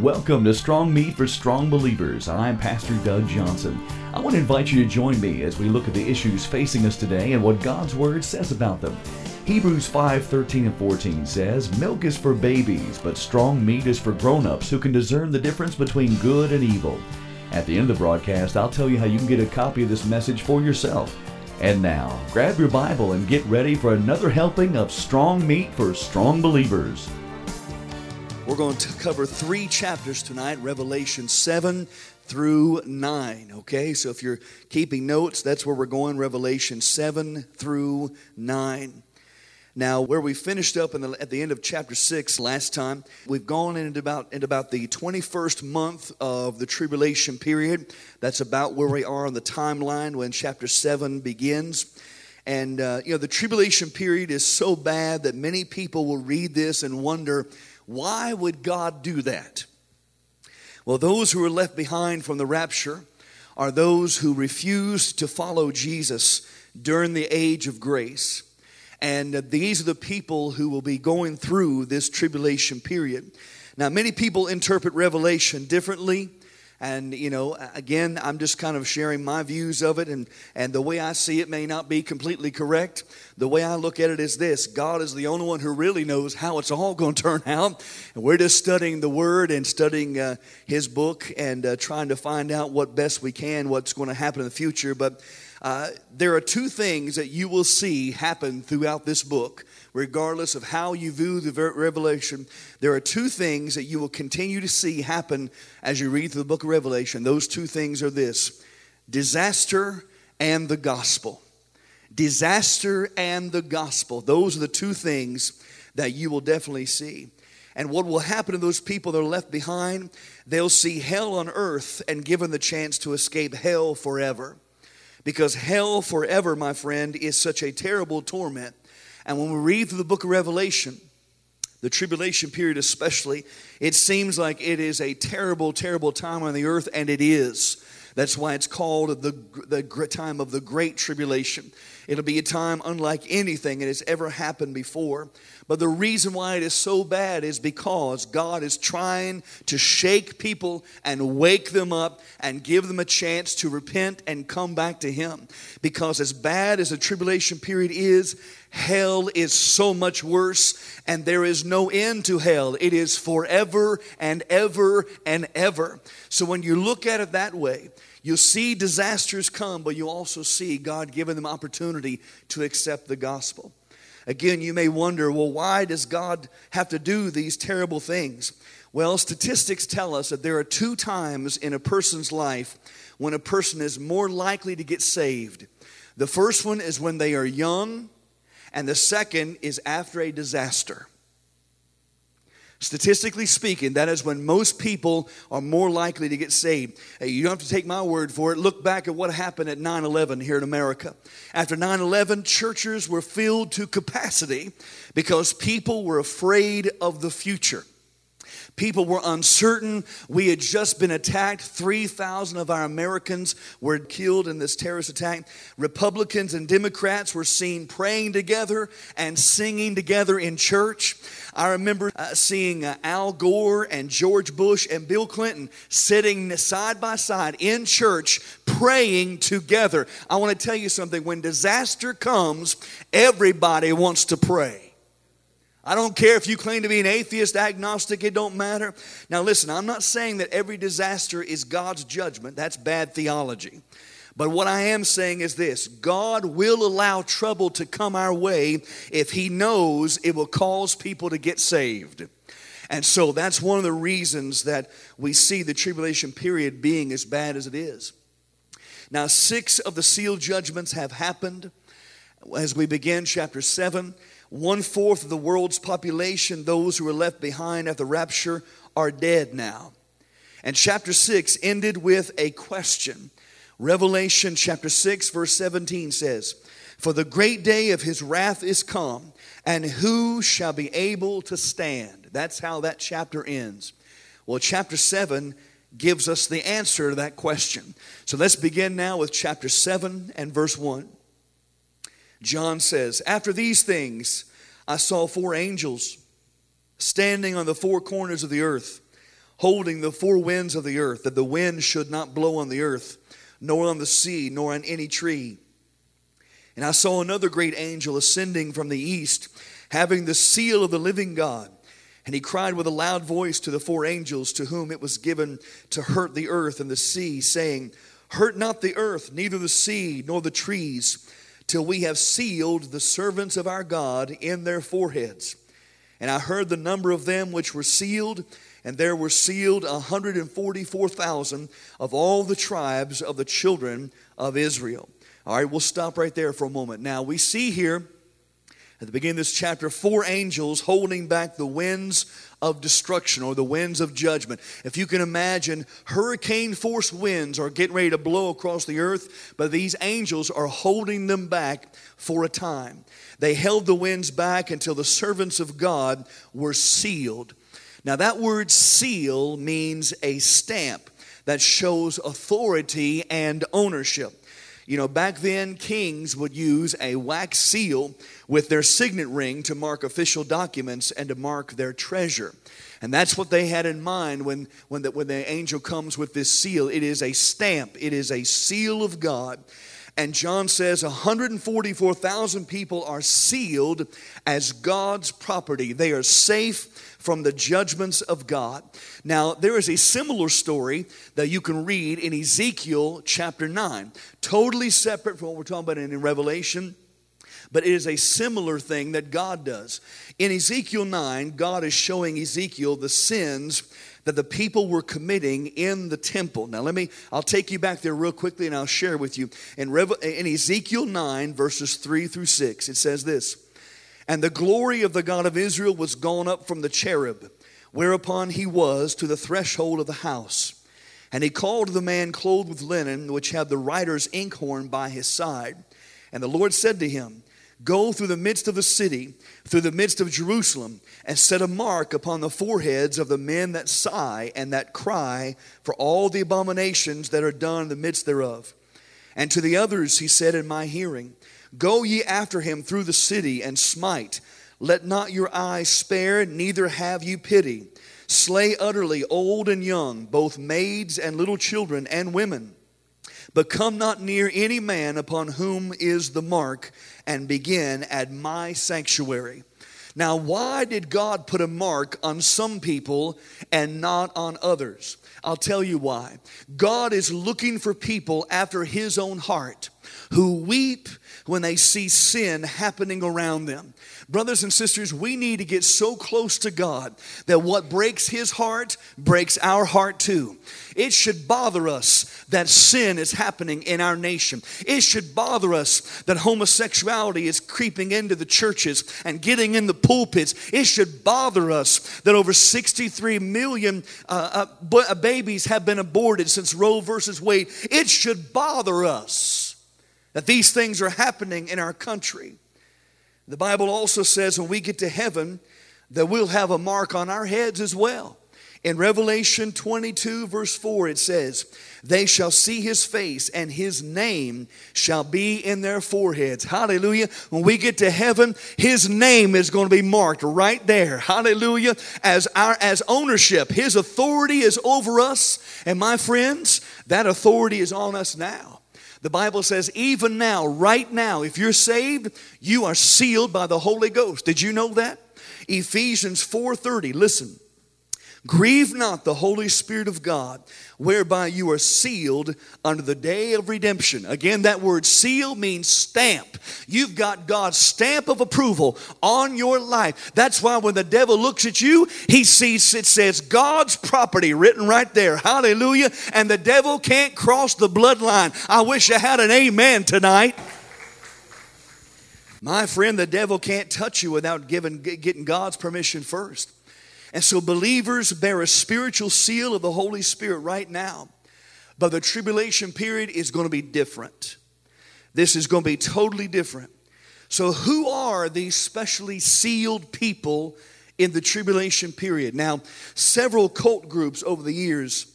Welcome to Strong Meat for Strong Believers. I'm Pastor Doug Johnson. I want to invite you to join me as we look at the issues facing us today and what God's Word says about them. Hebrews 5 13 and 14 says, Milk is for babies, but strong meat is for grown ups who can discern the difference between good and evil. At the end of the broadcast, I'll tell you how you can get a copy of this message for yourself. And now, grab your Bible and get ready for another helping of strong meat for strong believers. We're going to cover three chapters tonight Revelation 7 through 9. Okay, so if you're keeping notes, that's where we're going Revelation 7 through 9. Now, where we finished up the, at the end of chapter 6 last time, we've gone into about, into about the 21st month of the tribulation period. That's about where we are on the timeline when chapter 7 begins. And, uh, you know, the tribulation period is so bad that many people will read this and wonder, why would God do that? Well, those who are left behind from the rapture are those who refused to follow Jesus during the age of grace. And these are the people who will be going through this tribulation period. Now, many people interpret Revelation differently. And, you know, again, I'm just kind of sharing my views of it, and, and the way I see it may not be completely correct. The way I look at it is this God is the only one who really knows how it's all going to turn out. And we're just studying the Word and studying uh, His book and uh, trying to find out what best we can, what's going to happen in the future. But uh, there are two things that you will see happen throughout this book regardless of how you view the revelation, there are two things that you will continue to see happen as you read through the book of Revelation. Those two things are this disaster and the gospel. Disaster and the gospel. Those are the two things that you will definitely see. And what will happen to those people that are left behind? They'll see hell on earth and given the chance to escape hell forever. Because hell forever, my friend, is such a terrible torment and when we read through the book of Revelation, the tribulation period especially, it seems like it is a terrible, terrible time on the earth, and it is. That's why it's called the, the time of the Great Tribulation. It'll be a time unlike anything that has ever happened before. But the reason why it is so bad is because God is trying to shake people and wake them up and give them a chance to repent and come back to Him. Because as bad as the tribulation period is, hell is so much worse, and there is no end to hell. It is forever and ever and ever. So when you look at it that way, you see disasters come, but you also see God giving them opportunity to accept the gospel. Again, you may wonder, well, why does God have to do these terrible things? Well, statistics tell us that there are two times in a person's life when a person is more likely to get saved. The first one is when they are young, and the second is after a disaster. Statistically speaking, that is when most people are more likely to get saved. Hey, you don't have to take my word for it. Look back at what happened at 9 11 here in America. After 9 11, churches were filled to capacity because people were afraid of the future. People were uncertain. We had just been attacked. 3,000 of our Americans were killed in this terrorist attack. Republicans and Democrats were seen praying together and singing together in church. I remember uh, seeing uh, Al Gore and George Bush and Bill Clinton sitting side by side in church praying together. I want to tell you something when disaster comes, everybody wants to pray. I don't care if you claim to be an atheist, agnostic, it don't matter. Now, listen, I'm not saying that every disaster is God's judgment. That's bad theology. But what I am saying is this God will allow trouble to come our way if He knows it will cause people to get saved. And so that's one of the reasons that we see the tribulation period being as bad as it is. Now, six of the seal judgments have happened as we begin chapter 7. One fourth of the world's population, those who were left behind at the rapture, are dead now. And chapter 6 ended with a question. Revelation chapter 6, verse 17 says, For the great day of his wrath is come, and who shall be able to stand? That's how that chapter ends. Well, chapter 7 gives us the answer to that question. So let's begin now with chapter 7 and verse 1. John says, After these things, I saw four angels standing on the four corners of the earth, holding the four winds of the earth, that the wind should not blow on the earth, nor on the sea, nor on any tree. And I saw another great angel ascending from the east, having the seal of the living God. And he cried with a loud voice to the four angels to whom it was given to hurt the earth and the sea, saying, Hurt not the earth, neither the sea, nor the trees, till we have sealed the servants of our God in their foreheads. And I heard the number of them which were sealed, and there were sealed 144,000 of all the tribes of the children of Israel. All right, we'll stop right there for a moment. Now, we see here at the beginning of this chapter four angels holding back the winds of destruction or the winds of judgment. If you can imagine, hurricane force winds are getting ready to blow across the earth, but these angels are holding them back for a time. They held the winds back until the servants of God were sealed. Now, that word seal means a stamp that shows authority and ownership. You know, back then, kings would use a wax seal with their signet ring to mark official documents and to mark their treasure. And that's what they had in mind when, when, the, when the angel comes with this seal. It is a stamp, it is a seal of God. And John says 144,000 people are sealed as God's property. They are safe from the judgments of God. Now, there is a similar story that you can read in Ezekiel chapter 9, totally separate from what we're talking about in Revelation. But it is a similar thing that God does. In Ezekiel 9, God is showing Ezekiel the sins that the people were committing in the temple. Now, let me, I'll take you back there real quickly and I'll share with you. In, Revel, in Ezekiel 9, verses 3 through 6, it says this and the glory of the God of Israel was gone up from the cherub, whereupon he was to the threshold of the house. And he called the man clothed with linen, which had the writer's inkhorn by his side. And the Lord said to him, Go through the midst of the city, through the midst of Jerusalem, and set a mark upon the foreheads of the men that sigh and that cry for all the abominations that are done in the midst thereof. And to the others he said in my hearing, Go ye after him through the city and smite. Let not your eyes spare, neither have you pity. Slay utterly old and young, both maids and little children and women. But come not near any man upon whom is the mark, and begin at my sanctuary. Now, why did God put a mark on some people and not on others? I'll tell you why. God is looking for people after his own heart who weep when they see sin happening around them. Brothers and sisters, we need to get so close to God that what breaks His heart breaks our heart too. It should bother us that sin is happening in our nation. It should bother us that homosexuality is creeping into the churches and getting in the pulpits. It should bother us that over 63 million uh, uh, babies have been aborted since Roe versus Wade. It should bother us that these things are happening in our country. The Bible also says when we get to heaven that we'll have a mark on our heads as well. In Revelation 22, verse 4, it says, They shall see his face, and his name shall be in their foreheads. Hallelujah. When we get to heaven, his name is going to be marked right there. Hallelujah. As our as ownership, his authority is over us. And my friends, that authority is on us now. The Bible says, even now, right now, if you're saved, you are sealed by the Holy Ghost. Did you know that? Ephesians 4:30. Listen. Grieve not the Holy Spirit of God, whereby you are sealed unto the day of redemption. Again, that word seal means stamp. You've got God's stamp of approval on your life. That's why when the devil looks at you, he sees it says God's property written right there. Hallelujah. And the devil can't cross the bloodline. I wish I had an amen tonight. My friend, the devil can't touch you without giving, getting God's permission first. And so believers bear a spiritual seal of the Holy Spirit right now. But the tribulation period is going to be different. This is going to be totally different. So, who are these specially sealed people in the tribulation period? Now, several cult groups over the years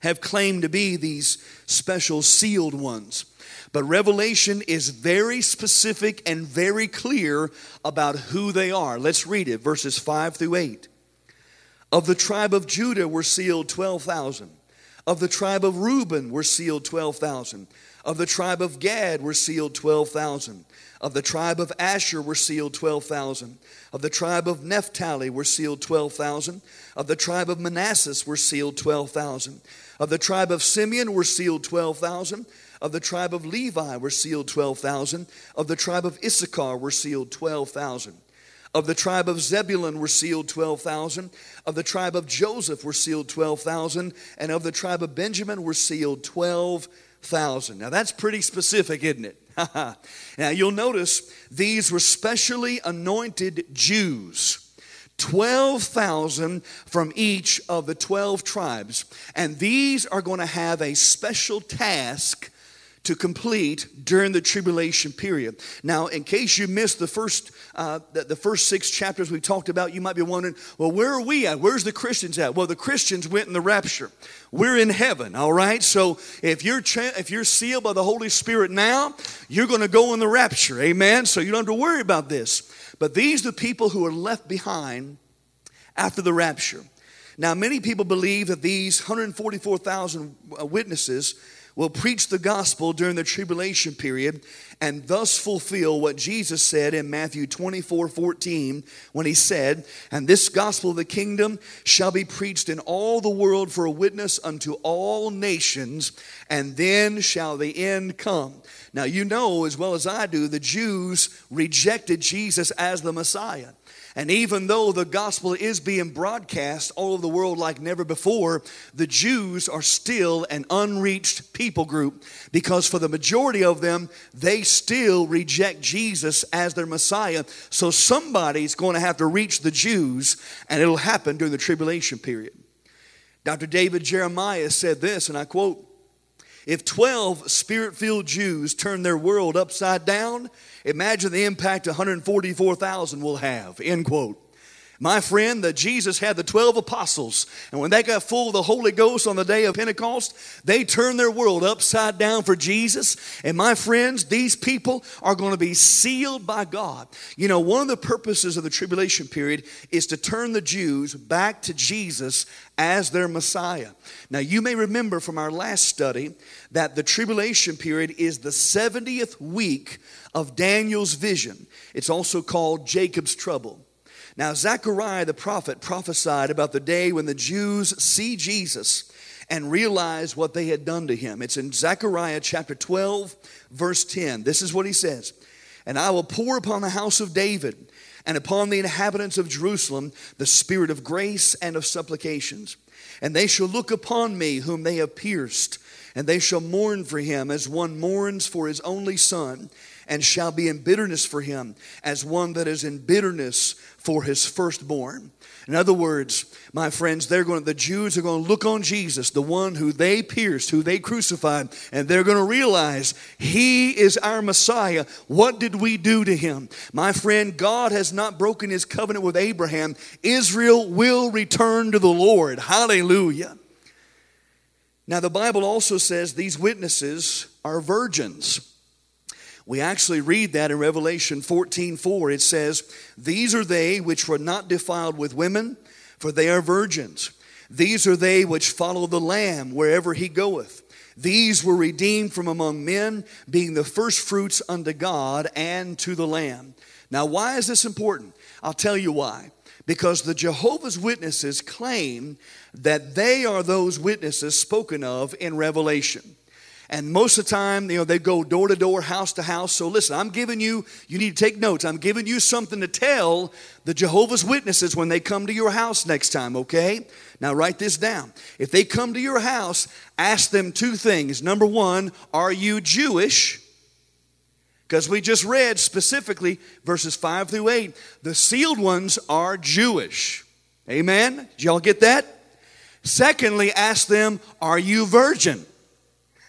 have claimed to be these special sealed ones. But Revelation is very specific and very clear about who they are. Let's read it, verses 5 through 8. Of the tribe of Judah were sealed 12,000. Of the tribe of Reuben were sealed 12,000. Of the tribe of Gad were sealed 12,000. Of the tribe of Asher were sealed 12,000. Of the tribe of Naphtali were sealed 12,000. Of the tribe of Manasses were sealed 12,000. Of the tribe of Simeon were sealed 12,000. Of the tribe of Levi were sealed 12,000. Of the tribe of Issachar were sealed 12,000. Of the tribe of Zebulun were sealed 12,000. Of the tribe of Joseph were sealed 12,000. And of the tribe of Benjamin were sealed 12,000. Now that's pretty specific, isn't it? now you'll notice these were specially anointed Jews. 12,000 from each of the 12 tribes. And these are going to have a special task to complete during the tribulation period. Now, in case you missed the first uh, the, the, first six chapters we talked about, you might be wondering, well, where are we at? Where's the Christians at? Well, the Christians went in the rapture. We're in heaven, all right. So if you're if you're sealed by the Holy Spirit now, you're going to go in the rapture, amen. So you don't have to worry about this. But these are the people who are left behind after the rapture. Now, many people believe that these 144,000 uh, witnesses will preach the gospel during the tribulation period and thus fulfill what Jesus said in Matthew 24 14 when he said, And this gospel of the kingdom shall be preached in all the world for a witness unto all nations, and then shall the end come. Now, you know as well as I do, the Jews rejected Jesus as the Messiah. And even though the gospel is being broadcast all over the world like never before, the Jews are still an unreached people group because for the majority of them, they still reject Jesus as their Messiah. So somebody's going to have to reach the Jews, and it'll happen during the tribulation period. Dr. David Jeremiah said this, and I quote If 12 spirit filled Jews turn their world upside down, Imagine the impact 144,000 will have. End quote. My friend, that Jesus had the 12 apostles, and when they got full of the Holy Ghost on the day of Pentecost, they turned their world upside down for Jesus. And my friends, these people are going to be sealed by God. You know, one of the purposes of the tribulation period is to turn the Jews back to Jesus as their Messiah. Now, you may remember from our last study that the tribulation period is the 70th week of Daniel's vision. It's also called Jacob's trouble. Now, Zechariah the prophet prophesied about the day when the Jews see Jesus and realize what they had done to him. It's in Zechariah chapter 12, verse 10. This is what he says And I will pour upon the house of David and upon the inhabitants of Jerusalem the spirit of grace and of supplications. And they shall look upon me, whom they have pierced, and they shall mourn for him as one mourns for his only son and shall be in bitterness for him, as one that is in bitterness for his firstborn. In other words, my friends, they're going to, the Jews are going to look on Jesus, the one who they pierced, who they crucified, and they're going to realize he is our Messiah. What did we do to him? My friend, God has not broken his covenant with Abraham. Israel will return to the Lord. Hallelujah. Now, the Bible also says these witnesses are virgins. We actually read that in Revelation 14 4. It says, These are they which were not defiled with women, for they are virgins. These are they which follow the Lamb wherever he goeth. These were redeemed from among men, being the firstfruits unto God and to the Lamb. Now, why is this important? I'll tell you why. Because the Jehovah's Witnesses claim that they are those witnesses spoken of in Revelation. And most of the time, you know, they go door to door, house to house. So listen, I'm giving you, you need to take notes. I'm giving you something to tell the Jehovah's Witnesses when they come to your house next time, okay? Now write this down. If they come to your house, ask them two things. Number one, are you Jewish? Because we just read specifically verses 5 through 8. The sealed ones are Jewish. Amen? Did y'all get that? Secondly, ask them, are you virgin?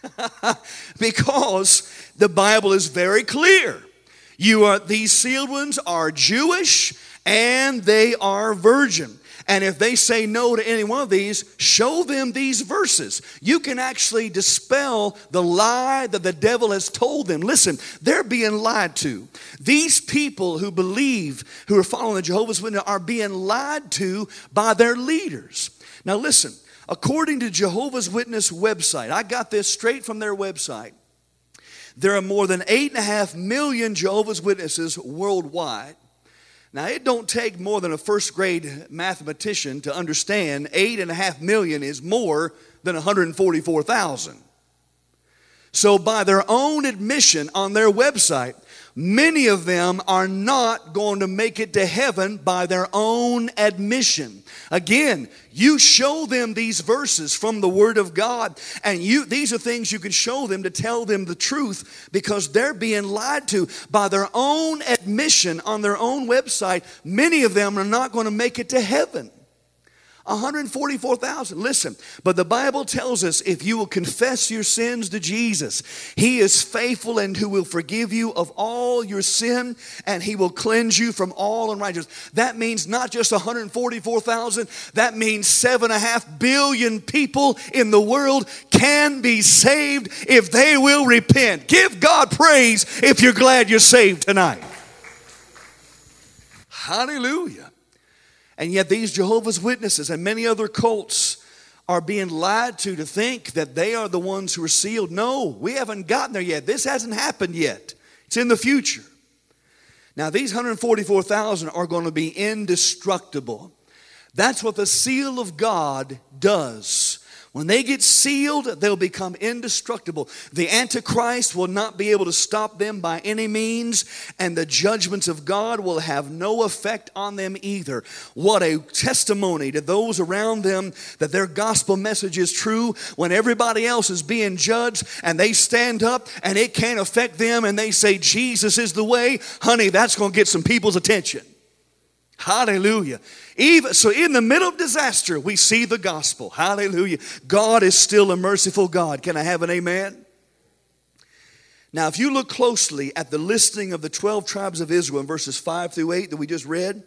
because the Bible is very clear. You are these sealed ones are Jewish and they are virgin. And if they say no to any one of these, show them these verses. You can actually dispel the lie that the devil has told them. Listen, they're being lied to. These people who believe, who are following the Jehovah's Witness, are being lied to by their leaders. Now, listen, according to Jehovah's Witness website, I got this straight from their website. There are more than eight and a half million Jehovah's Witnesses worldwide. Now, it don't take more than a first grade mathematician to understand eight and a half million is more than 144,000. So, by their own admission on their website, Many of them are not going to make it to heaven by their own admission. Again, you show them these verses from the Word of God, and you these are things you can show them to tell them the truth because they're being lied to by their own admission on their own website. Many of them are not going to make it to heaven. 144,000. Listen, but the Bible tells us if you will confess your sins to Jesus, He is faithful and who will forgive you of all your sin and He will cleanse you from all unrighteousness. That means not just 144,000, that means seven and a half billion people in the world can be saved if they will repent. Give God praise if you're glad you're saved tonight. Hallelujah. And yet, these Jehovah's Witnesses and many other cults are being lied to to think that they are the ones who are sealed. No, we haven't gotten there yet. This hasn't happened yet, it's in the future. Now, these 144,000 are going to be indestructible. That's what the seal of God does. When they get sealed, they'll become indestructible. The Antichrist will not be able to stop them by any means, and the judgments of God will have no effect on them either. What a testimony to those around them that their gospel message is true when everybody else is being judged and they stand up and it can't affect them and they say, Jesus is the way. Honey, that's going to get some people's attention. Hallelujah. Even so in the middle of disaster, we see the gospel. Hallelujah. God is still a merciful God. Can I have an amen? Now, if you look closely at the listing of the 12 tribes of Israel in verses 5 through 8 that we just read,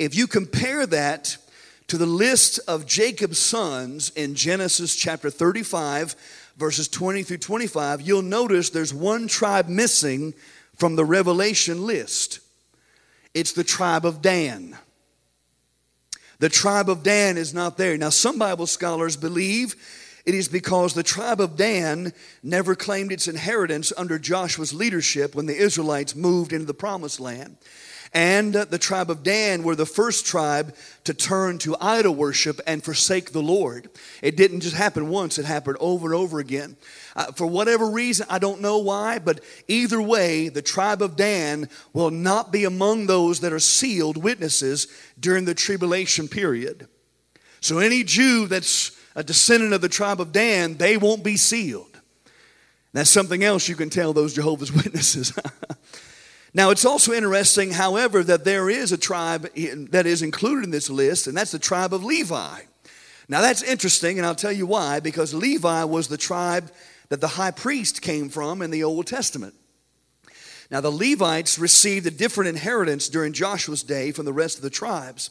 if you compare that to the list of Jacob's sons in Genesis chapter 35, verses 20 through 25, you'll notice there's one tribe missing from the Revelation list. It's the tribe of Dan. The tribe of Dan is not there. Now, some Bible scholars believe it is because the tribe of Dan never claimed its inheritance under Joshua's leadership when the Israelites moved into the promised land and the tribe of Dan were the first tribe to turn to idol worship and forsake the Lord. It didn't just happen once, it happened over and over again. Uh, for whatever reason, I don't know why, but either way, the tribe of Dan will not be among those that are sealed witnesses during the tribulation period. So, any Jew that's a descendant of the tribe of Dan, they won't be sealed. That's something else you can tell those Jehovah's Witnesses. Now, it's also interesting, however, that there is a tribe that is included in this list, and that's the tribe of Levi. Now, that's interesting, and I'll tell you why, because Levi was the tribe that the high priest came from in the Old Testament. Now, the Levites received a different inheritance during Joshua's day from the rest of the tribes.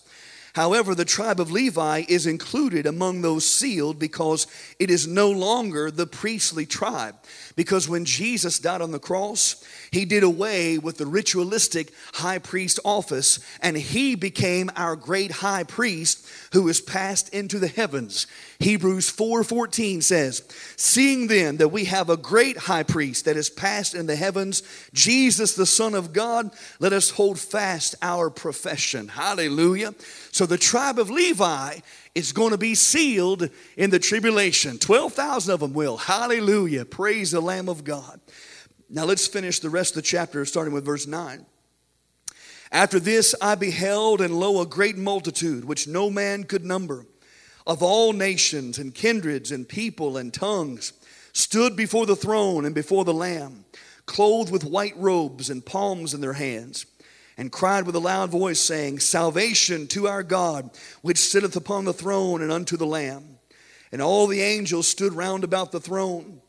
However, the tribe of Levi is included among those sealed because it is no longer the priestly tribe. Because when Jesus died on the cross, he did away with the ritualistic high priest office and he became our great high priest who is passed into the heavens. Hebrews 4:14 says, "Seeing then that we have a great high priest that is passed in the heavens, Jesus the Son of God, let us hold fast our profession." Hallelujah. So the tribe of Levi is going to be sealed in the tribulation. 12,000 of them will. Hallelujah. Praise the Lamb of God. Now let's finish the rest of the chapter starting with verse 9. After this I beheld, and lo, a great multitude, which no man could number of all nations and kindreds and people and tongues stood before the throne and before the Lamb, clothed with white robes and palms in their hands, and cried with a loud voice, saying, Salvation to our God, which sitteth upon the throne and unto the Lamb. And all the angels stood round about the throne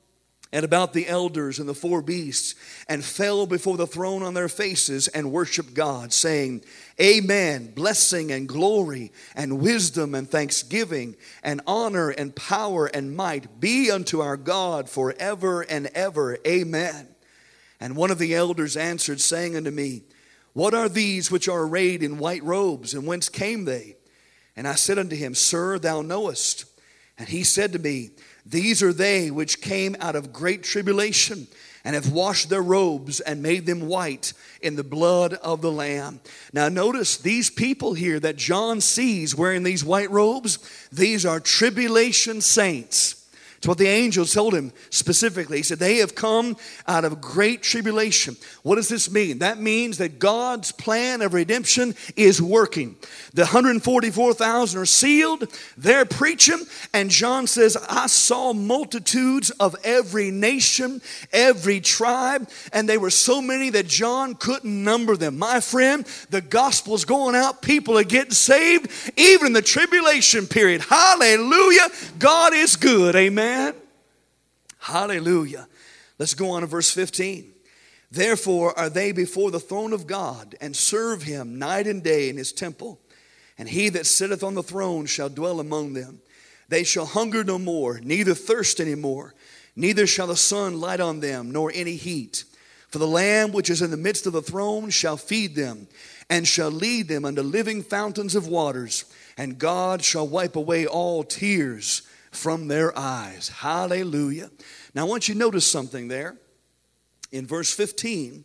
and about the elders and the four beasts, and fell before the throne on their faces and worshiped God, saying, Amen, blessing and glory and wisdom and thanksgiving and honor and power and might be unto our God forever and ever. Amen. And one of the elders answered, saying unto me, What are these which are arrayed in white robes, and whence came they? And I said unto him, Sir, thou knowest. And he said to me, these are they which came out of great tribulation and have washed their robes and made them white in the blood of the Lamb. Now, notice these people here that John sees wearing these white robes, these are tribulation saints. It's what the angels told him specifically. He said, They have come out of great tribulation. What does this mean? That means that God's plan of redemption is working. The 144,000 are sealed, they're preaching, and John says, I saw multitudes of every nation, every tribe, and they were so many that John couldn't number them. My friend, the gospel's going out, people are getting saved, even in the tribulation period. Hallelujah. God is good. Amen. Amen? Hallelujah. Let's go on to verse 15. Therefore are they before the throne of God and serve him night and day in his temple. And he that sitteth on the throne shall dwell among them. They shall hunger no more, neither thirst any more, neither shall the sun light on them, nor any heat. For the Lamb which is in the midst of the throne shall feed them, and shall lead them unto living fountains of waters, and God shall wipe away all tears from their eyes. Hallelujah. Now, I want you to notice something there. In verse 15,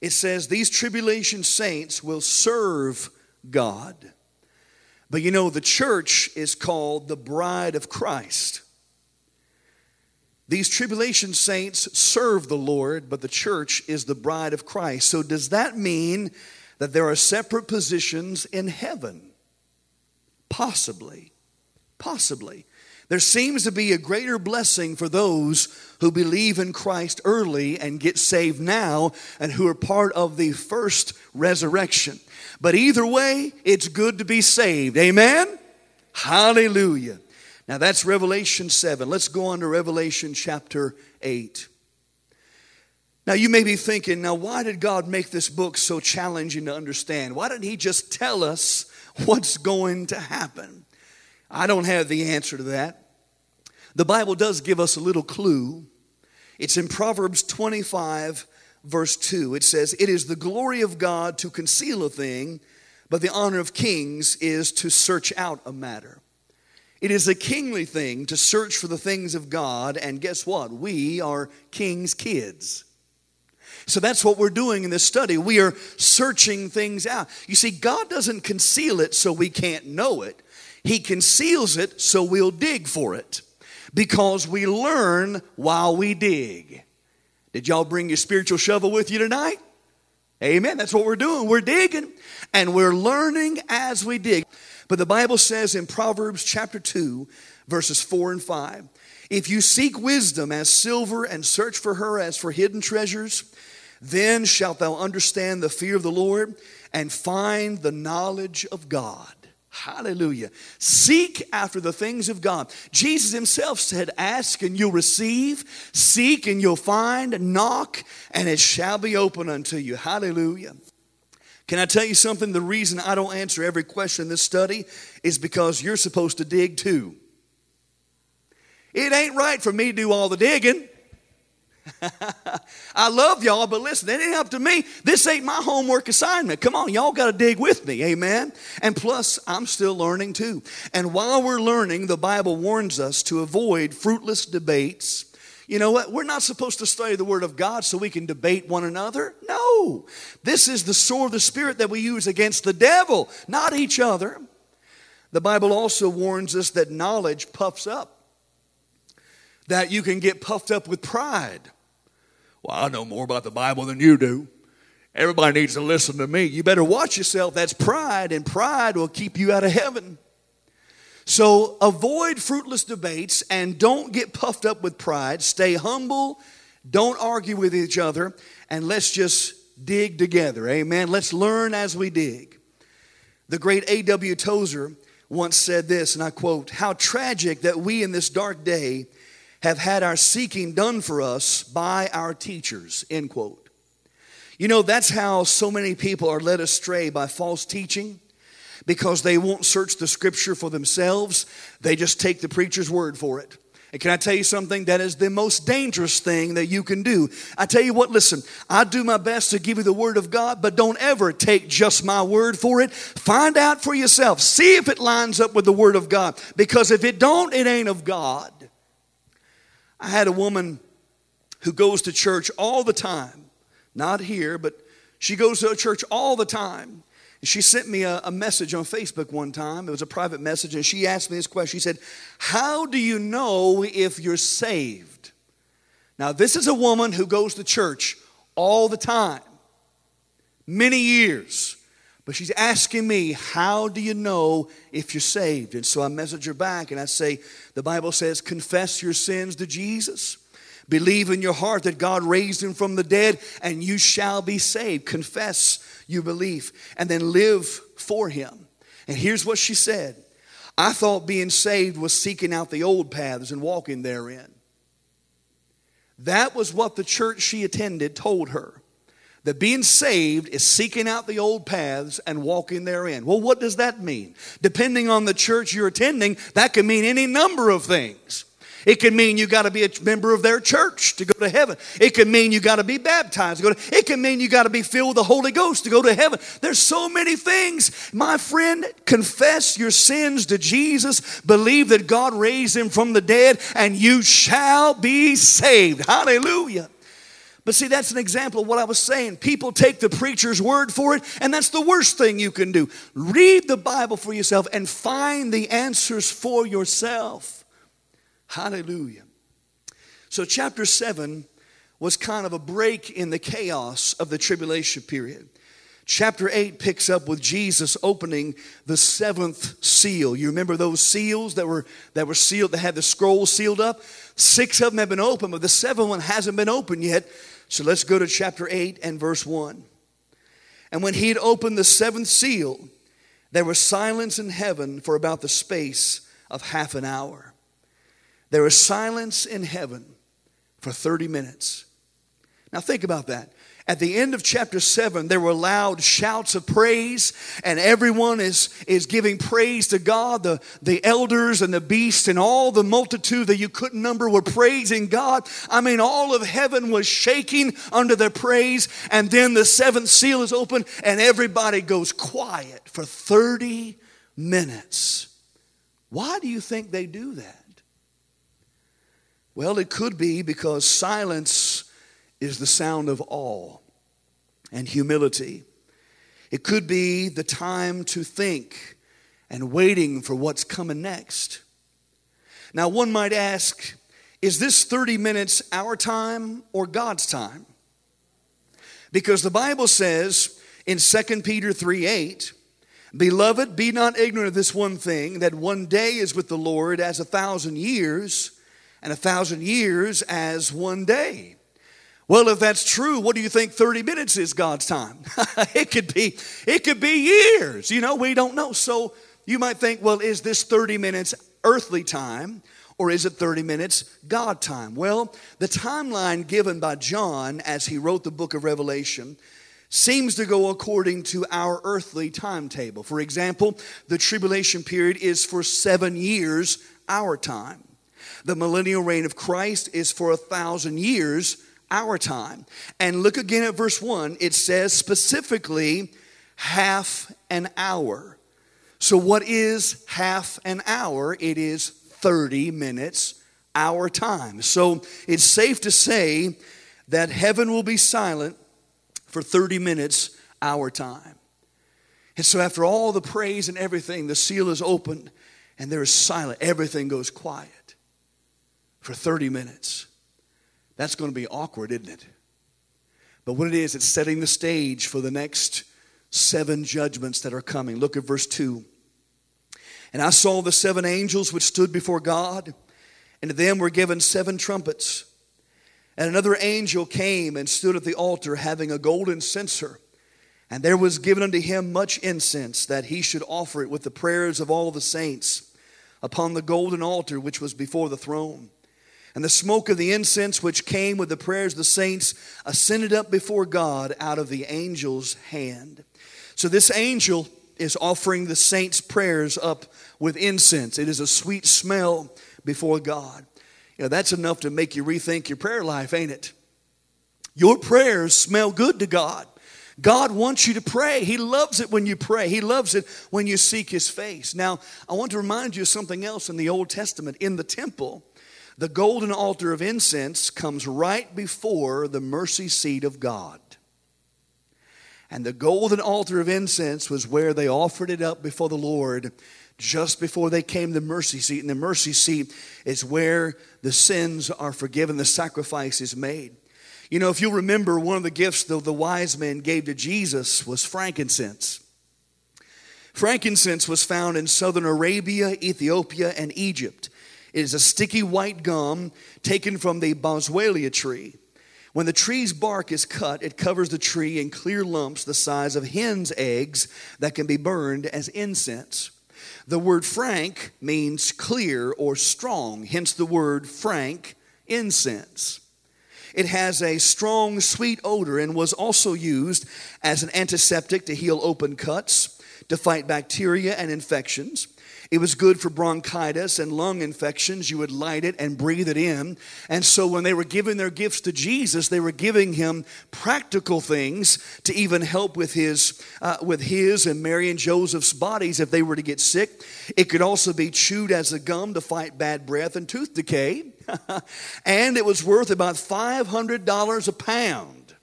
it says, These tribulation saints will serve God. But you know, the church is called the bride of Christ. These tribulation saints serve the Lord, but the church is the bride of Christ. So, does that mean that there are separate positions in heaven? Possibly. Possibly. There seems to be a greater blessing for those who believe in Christ early and get saved now and who are part of the first resurrection. But either way, it's good to be saved. Amen? Hallelujah. Now that's Revelation 7. Let's go on to Revelation chapter 8. Now you may be thinking, now why did God make this book so challenging to understand? Why didn't He just tell us what's going to happen? I don't have the answer to that. The Bible does give us a little clue. It's in Proverbs 25, verse 2. It says, It is the glory of God to conceal a thing, but the honor of kings is to search out a matter. It is a kingly thing to search for the things of God, and guess what? We are king's kids. So that's what we're doing in this study. We are searching things out. You see, God doesn't conceal it so we can't know it. He conceals it so we'll dig for it because we learn while we dig. Did y'all bring your spiritual shovel with you tonight? Amen. That's what we're doing. We're digging and we're learning as we dig. But the Bible says in Proverbs chapter 2, verses 4 and 5 if you seek wisdom as silver and search for her as for hidden treasures, then shalt thou understand the fear of the Lord and find the knowledge of God. Hallelujah. Seek after the things of God. Jesus himself said, Ask and you'll receive, seek and you'll find, knock and it shall be open unto you. Hallelujah. Can I tell you something? The reason I don't answer every question in this study is because you're supposed to dig too. It ain't right for me to do all the digging. I love y'all, but listen, it ain't up to me. This ain't my homework assignment. Come on, y'all got to dig with me. Amen. And plus, I'm still learning too. And while we're learning, the Bible warns us to avoid fruitless debates. You know what? We're not supposed to study the Word of God so we can debate one another. No. This is the sword of the Spirit that we use against the devil, not each other. The Bible also warns us that knowledge puffs up, that you can get puffed up with pride. Well, I know more about the Bible than you do. Everybody needs to listen to me. You better watch yourself. That's pride, and pride will keep you out of heaven. So avoid fruitless debates and don't get puffed up with pride. Stay humble. Don't argue with each other. And let's just dig together. Amen. Let's learn as we dig. The great A.W. Tozer once said this, and I quote How tragic that we in this dark day have had our seeking done for us by our teachers. End quote. You know, that's how so many people are led astray by false teaching because they won't search the scripture for themselves. They just take the preacher's word for it. And can I tell you something? That is the most dangerous thing that you can do. I tell you what, listen, I do my best to give you the word of God, but don't ever take just my word for it. Find out for yourself. See if it lines up with the word of God. Because if it don't, it ain't of God. I had a woman who goes to church all the time, not here, but she goes to a church all the time. She sent me a, a, message on Facebook one time. It was a private message, and she asked me this question. She said, How do you know if you're saved? Now, this is a woman who goes to church all the time, many years. But she's asking me, How do you know if you're saved? And so I message her back and I say, The Bible says, Confess your sins to Jesus. Believe in your heart that God raised him from the dead, and you shall be saved. Confess your belief and then live for him. And here's what she said I thought being saved was seeking out the old paths and walking therein. That was what the church she attended told her. That being saved is seeking out the old paths and walking therein. Well, what does that mean? Depending on the church you're attending, that can mean any number of things. It can mean you got to be a member of their church to go to heaven. It can mean you got to be baptized. To to, it can mean you got to be filled with the Holy Ghost to go to heaven. There's so many things. My friend, confess your sins to Jesus. Believe that God raised him from the dead and you shall be saved. Hallelujah. But see, that's an example of what I was saying. People take the preacher's word for it, and that's the worst thing you can do. Read the Bible for yourself and find the answers for yourself. Hallelujah. So, chapter 7 was kind of a break in the chaos of the tribulation period. Chapter 8 picks up with Jesus opening the seventh seal. You remember those seals that were that were sealed, that had the scroll sealed up? Six of them have been opened, but the seventh one hasn't been opened yet. So let's go to chapter 8 and verse 1. And when he had opened the seventh seal, there was silence in heaven for about the space of half an hour. There was silence in heaven for 30 minutes. Now, think about that. At the end of chapter 7, there were loud shouts of praise, and everyone is, is giving praise to God. The, the elders and the beasts and all the multitude that you couldn't number were praising God. I mean, all of heaven was shaking under their praise. And then the seventh seal is open, and everybody goes quiet for 30 minutes. Why do you think they do that? Well, it could be because silence is the sound of awe and humility. It could be the time to think and waiting for what's coming next. Now, one might ask, is this 30 minutes our time or God's time? Because the Bible says in 2 Peter 3 8, Beloved, be not ignorant of this one thing, that one day is with the Lord as a thousand years and a thousand years as one day. Well, if that's true, what do you think 30 minutes is God's time? it could be it could be years. You know, we don't know. So you might think, well, is this 30 minutes earthly time or is it 30 minutes God time? Well, the timeline given by John as he wrote the book of Revelation seems to go according to our earthly timetable. For example, the tribulation period is for 7 years our time. The millennial reign of Christ is for a thousand years, our time. And look again at verse 1. It says specifically half an hour. So, what is half an hour? It is 30 minutes, our time. So, it's safe to say that heaven will be silent for 30 minutes, our time. And so, after all the praise and everything, the seal is opened and there is silent. Everything goes quiet for 30 minutes. That's going to be awkward, isn't it? But what it is, it's setting the stage for the next seven judgments that are coming. Look at verse 2. And I saw the seven angels which stood before God, and to them were given seven trumpets. And another angel came and stood at the altar, having a golden censer. And there was given unto him much incense, that he should offer it with the prayers of all the saints upon the golden altar which was before the throne. And the smoke of the incense which came with the prayers of the saints ascended up before God out of the angel's hand. So this angel is offering the saints' prayers up with incense. It is a sweet smell before God. You know, that's enough to make you rethink your prayer life, ain't it? Your prayers smell good to God. God wants you to pray. He loves it when you pray. He loves it when you seek His face. Now, I want to remind you of something else in the Old Testament. In the temple, the golden altar of incense comes right before the mercy seat of God. And the golden altar of incense was where they offered it up before the Lord just before they came to the mercy seat. And the mercy seat is where the sins are forgiven, the sacrifice is made. You know, if you remember, one of the gifts that the wise men gave to Jesus was frankincense. Frankincense was found in southern Arabia, Ethiopia, and Egypt. It is a sticky white gum taken from the boswellia tree. When the tree's bark is cut, it covers the tree in clear lumps the size of hen's eggs that can be burned as incense. The word frank means clear or strong, hence the word frank incense. It has a strong, sweet odor and was also used as an antiseptic to heal open cuts, to fight bacteria and infections. It was good for bronchitis and lung infections. You would light it and breathe it in. And so when they were giving their gifts to Jesus, they were giving him practical things to even help with his, uh, with his and Mary and Joseph's bodies if they were to get sick. It could also be chewed as a gum to fight bad breath and tooth decay. and it was worth about $500 a pound.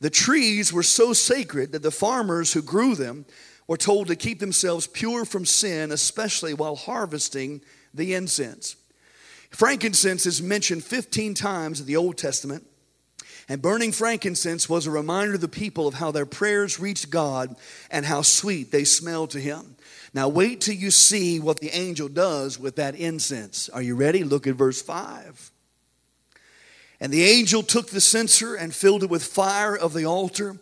The trees were so sacred that the farmers who grew them were told to keep themselves pure from sin, especially while harvesting the incense. Frankincense is mentioned 15 times in the Old Testament, and burning frankincense was a reminder to the people of how their prayers reached God and how sweet they smelled to Him. Now, wait till you see what the angel does with that incense. Are you ready? Look at verse 5. And the angel took the censer and filled it with fire of the altar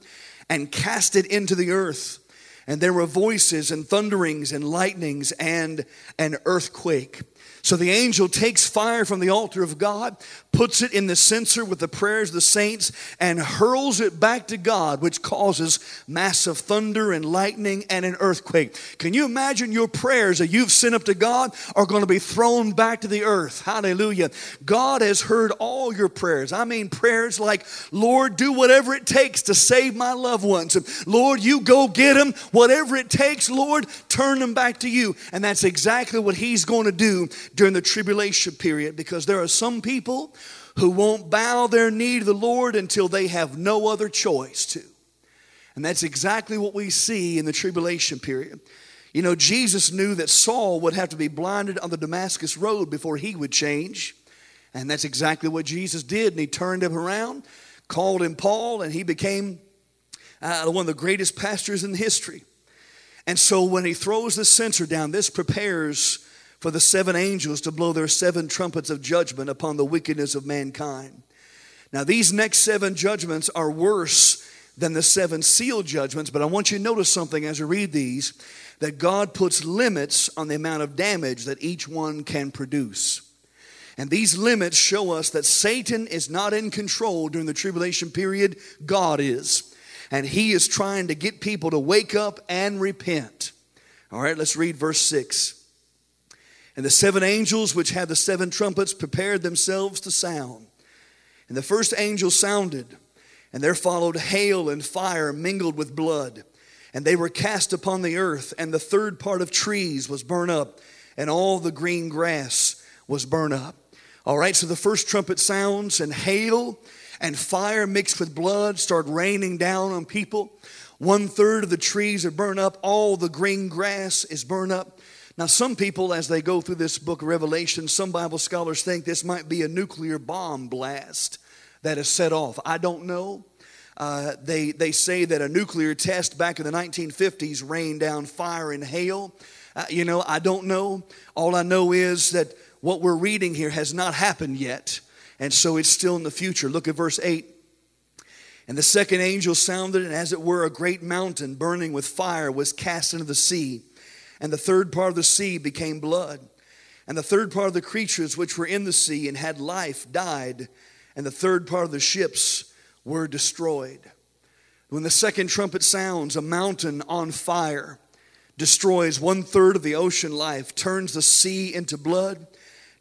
and cast it into the earth and there were voices and thunderings and lightnings and an earthquake. So the angel takes fire from the altar of God, puts it in the censer with the prayers of the saints, and hurls it back to God, which causes massive thunder and lightning and an earthquake. Can you imagine your prayers that you've sent up to God are going to be thrown back to the earth? Hallelujah. God has heard all your prayers. I mean, prayers like, Lord, do whatever it takes to save my loved ones. Lord, you go get them. Whatever it takes, Lord, turn them back to you. And that's exactly what He's going to do during the tribulation period because there are some people who won't bow their knee to the Lord until they have no other choice to. And that's exactly what we see in the tribulation period. You know, Jesus knew that Saul would have to be blinded on the Damascus road before he would change. And that's exactly what Jesus did. And he turned him around, called him Paul, and he became uh, one of the greatest pastors in history. And so when he throws the censer down, this prepares for the seven angels to blow their seven trumpets of judgment upon the wickedness of mankind. Now, these next seven judgments are worse than the seven seal judgments, but I want you to notice something as you read these that God puts limits on the amount of damage that each one can produce. And these limits show us that Satan is not in control during the tribulation period, God is. And he is trying to get people to wake up and repent. All right, let's read verse 6. And the seven angels which had the seven trumpets prepared themselves to sound. And the first angel sounded, and there followed hail and fire mingled with blood. And they were cast upon the earth, and the third part of trees was burned up, and all the green grass was burned up. All right, so the first trumpet sounds, and hail and fire mixed with blood start raining down on people. One third of the trees are burned up, all the green grass is burned up. Now, some people, as they go through this book of Revelation, some Bible scholars think this might be a nuclear bomb blast that is set off. I don't know. Uh, they, they say that a nuclear test back in the 1950s rained down fire and hail. Uh, you know, I don't know. All I know is that what we're reading here has not happened yet, and so it's still in the future. Look at verse 8. And the second angel sounded, and as it were, a great mountain burning with fire was cast into the sea and the third part of the sea became blood. And the third part of the creatures which were in the sea and had life died, and the third part of the ships were destroyed. When the second trumpet sounds, a mountain on fire destroys one third of the ocean life, turns the sea into blood,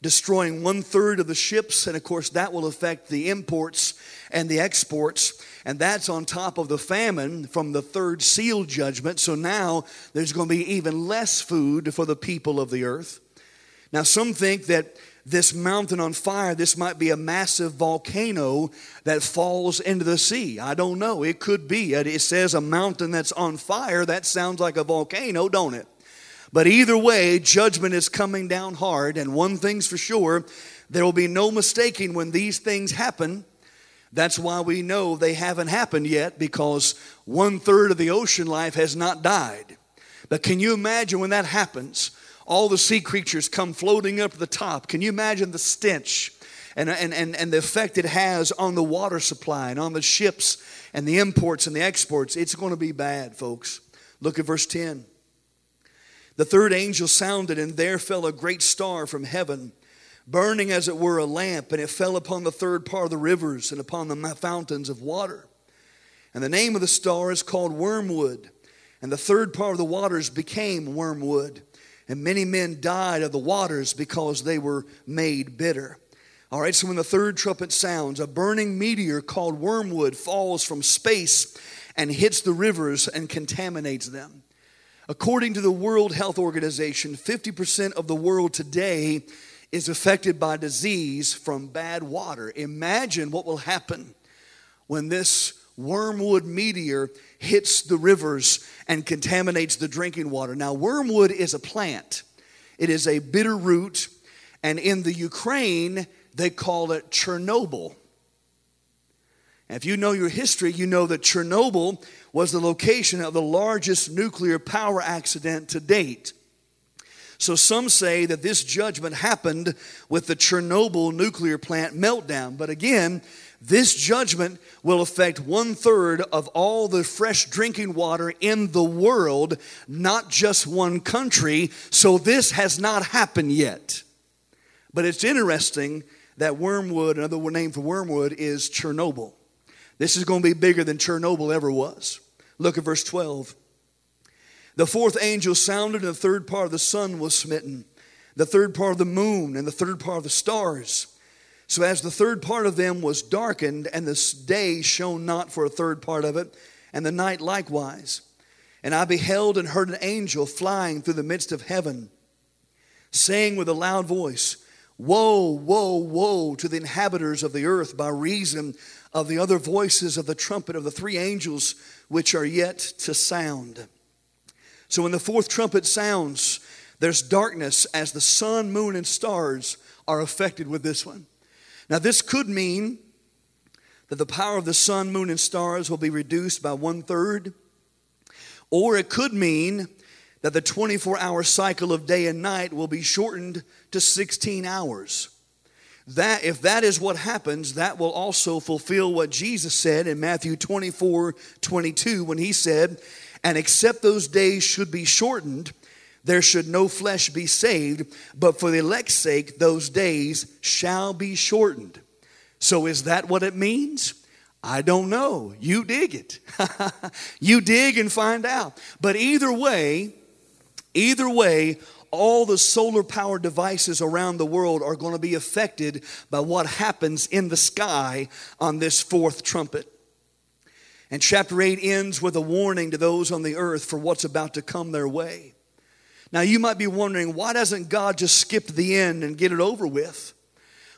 destroying one third of the ships, and of course, that will affect the imports and the exports. And that's on top of the famine from the third seal judgment. So now there's going to be even less food for the people of the earth. Now, some think that this mountain on fire, this might be a massive volcano that falls into the sea. I don't know. It could be. It says a mountain that's on fire. That sounds like a volcano, don't it? But either way, judgment is coming down hard. And one thing's for sure there will be no mistaking when these things happen. That's why we know they haven't happened yet because one third of the ocean life has not died. But can you imagine when that happens? all the sea creatures come floating up the top. Can you imagine the stench and, and, and, and the effect it has on the water supply and on the ships and the imports and the exports? It's going to be bad, folks. Look at verse 10. The third angel sounded, and there fell a great star from heaven, burning as it were a lamp, and it fell upon the third part of the rivers and upon the fountains of water. And the name of the star is called Wormwood, and the third part of the waters became wormwood and many men died of the waters because they were made bitter. All right, so when the third trumpet sounds, a burning meteor called wormwood falls from space and hits the rivers and contaminates them. According to the World Health Organization, 50% of the world today is affected by disease from bad water. Imagine what will happen when this wormwood meteor hits the rivers and contaminates the drinking water. Now, wormwood is a plant, it is a bitter root, and in the Ukraine, they call it Chernobyl. And if you know your history, you know that Chernobyl was the location of the largest nuclear power accident to date. So some say that this judgment happened with the Chernobyl nuclear plant meltdown. But again, this judgment will affect one third of all the fresh drinking water in the world, not just one country. So this has not happened yet. But it's interesting that wormwood, another name for wormwood, is Chernobyl. This is going to be bigger than Chernobyl ever was. Look at verse 12. The fourth angel sounded, and the third part of the sun was smitten, the third part of the moon, and the third part of the stars so, as the third part of them was darkened, and the day shone not for a third part of it, and the night likewise. And I beheld and heard an angel flying through the midst of heaven, saying with a loud voice, Woe, woe, woe to the inhabitants of the earth by reason of the other voices of the trumpet of the three angels which are yet to sound. So, when the fourth trumpet sounds, there's darkness as the sun, moon, and stars are affected with this one. Now, this could mean that the power of the sun, moon, and stars will be reduced by one third, or it could mean that the 24 hour cycle of day and night will be shortened to 16 hours. That, if that is what happens, that will also fulfill what Jesus said in Matthew 24 22 when he said, And except those days should be shortened, there should no flesh be saved, but for the elect's sake, those days shall be shortened. So, is that what it means? I don't know. You dig it. you dig and find out. But either way, either way, all the solar power devices around the world are going to be affected by what happens in the sky on this fourth trumpet. And chapter 8 ends with a warning to those on the earth for what's about to come their way. Now, you might be wondering, why doesn't God just skip the end and get it over with?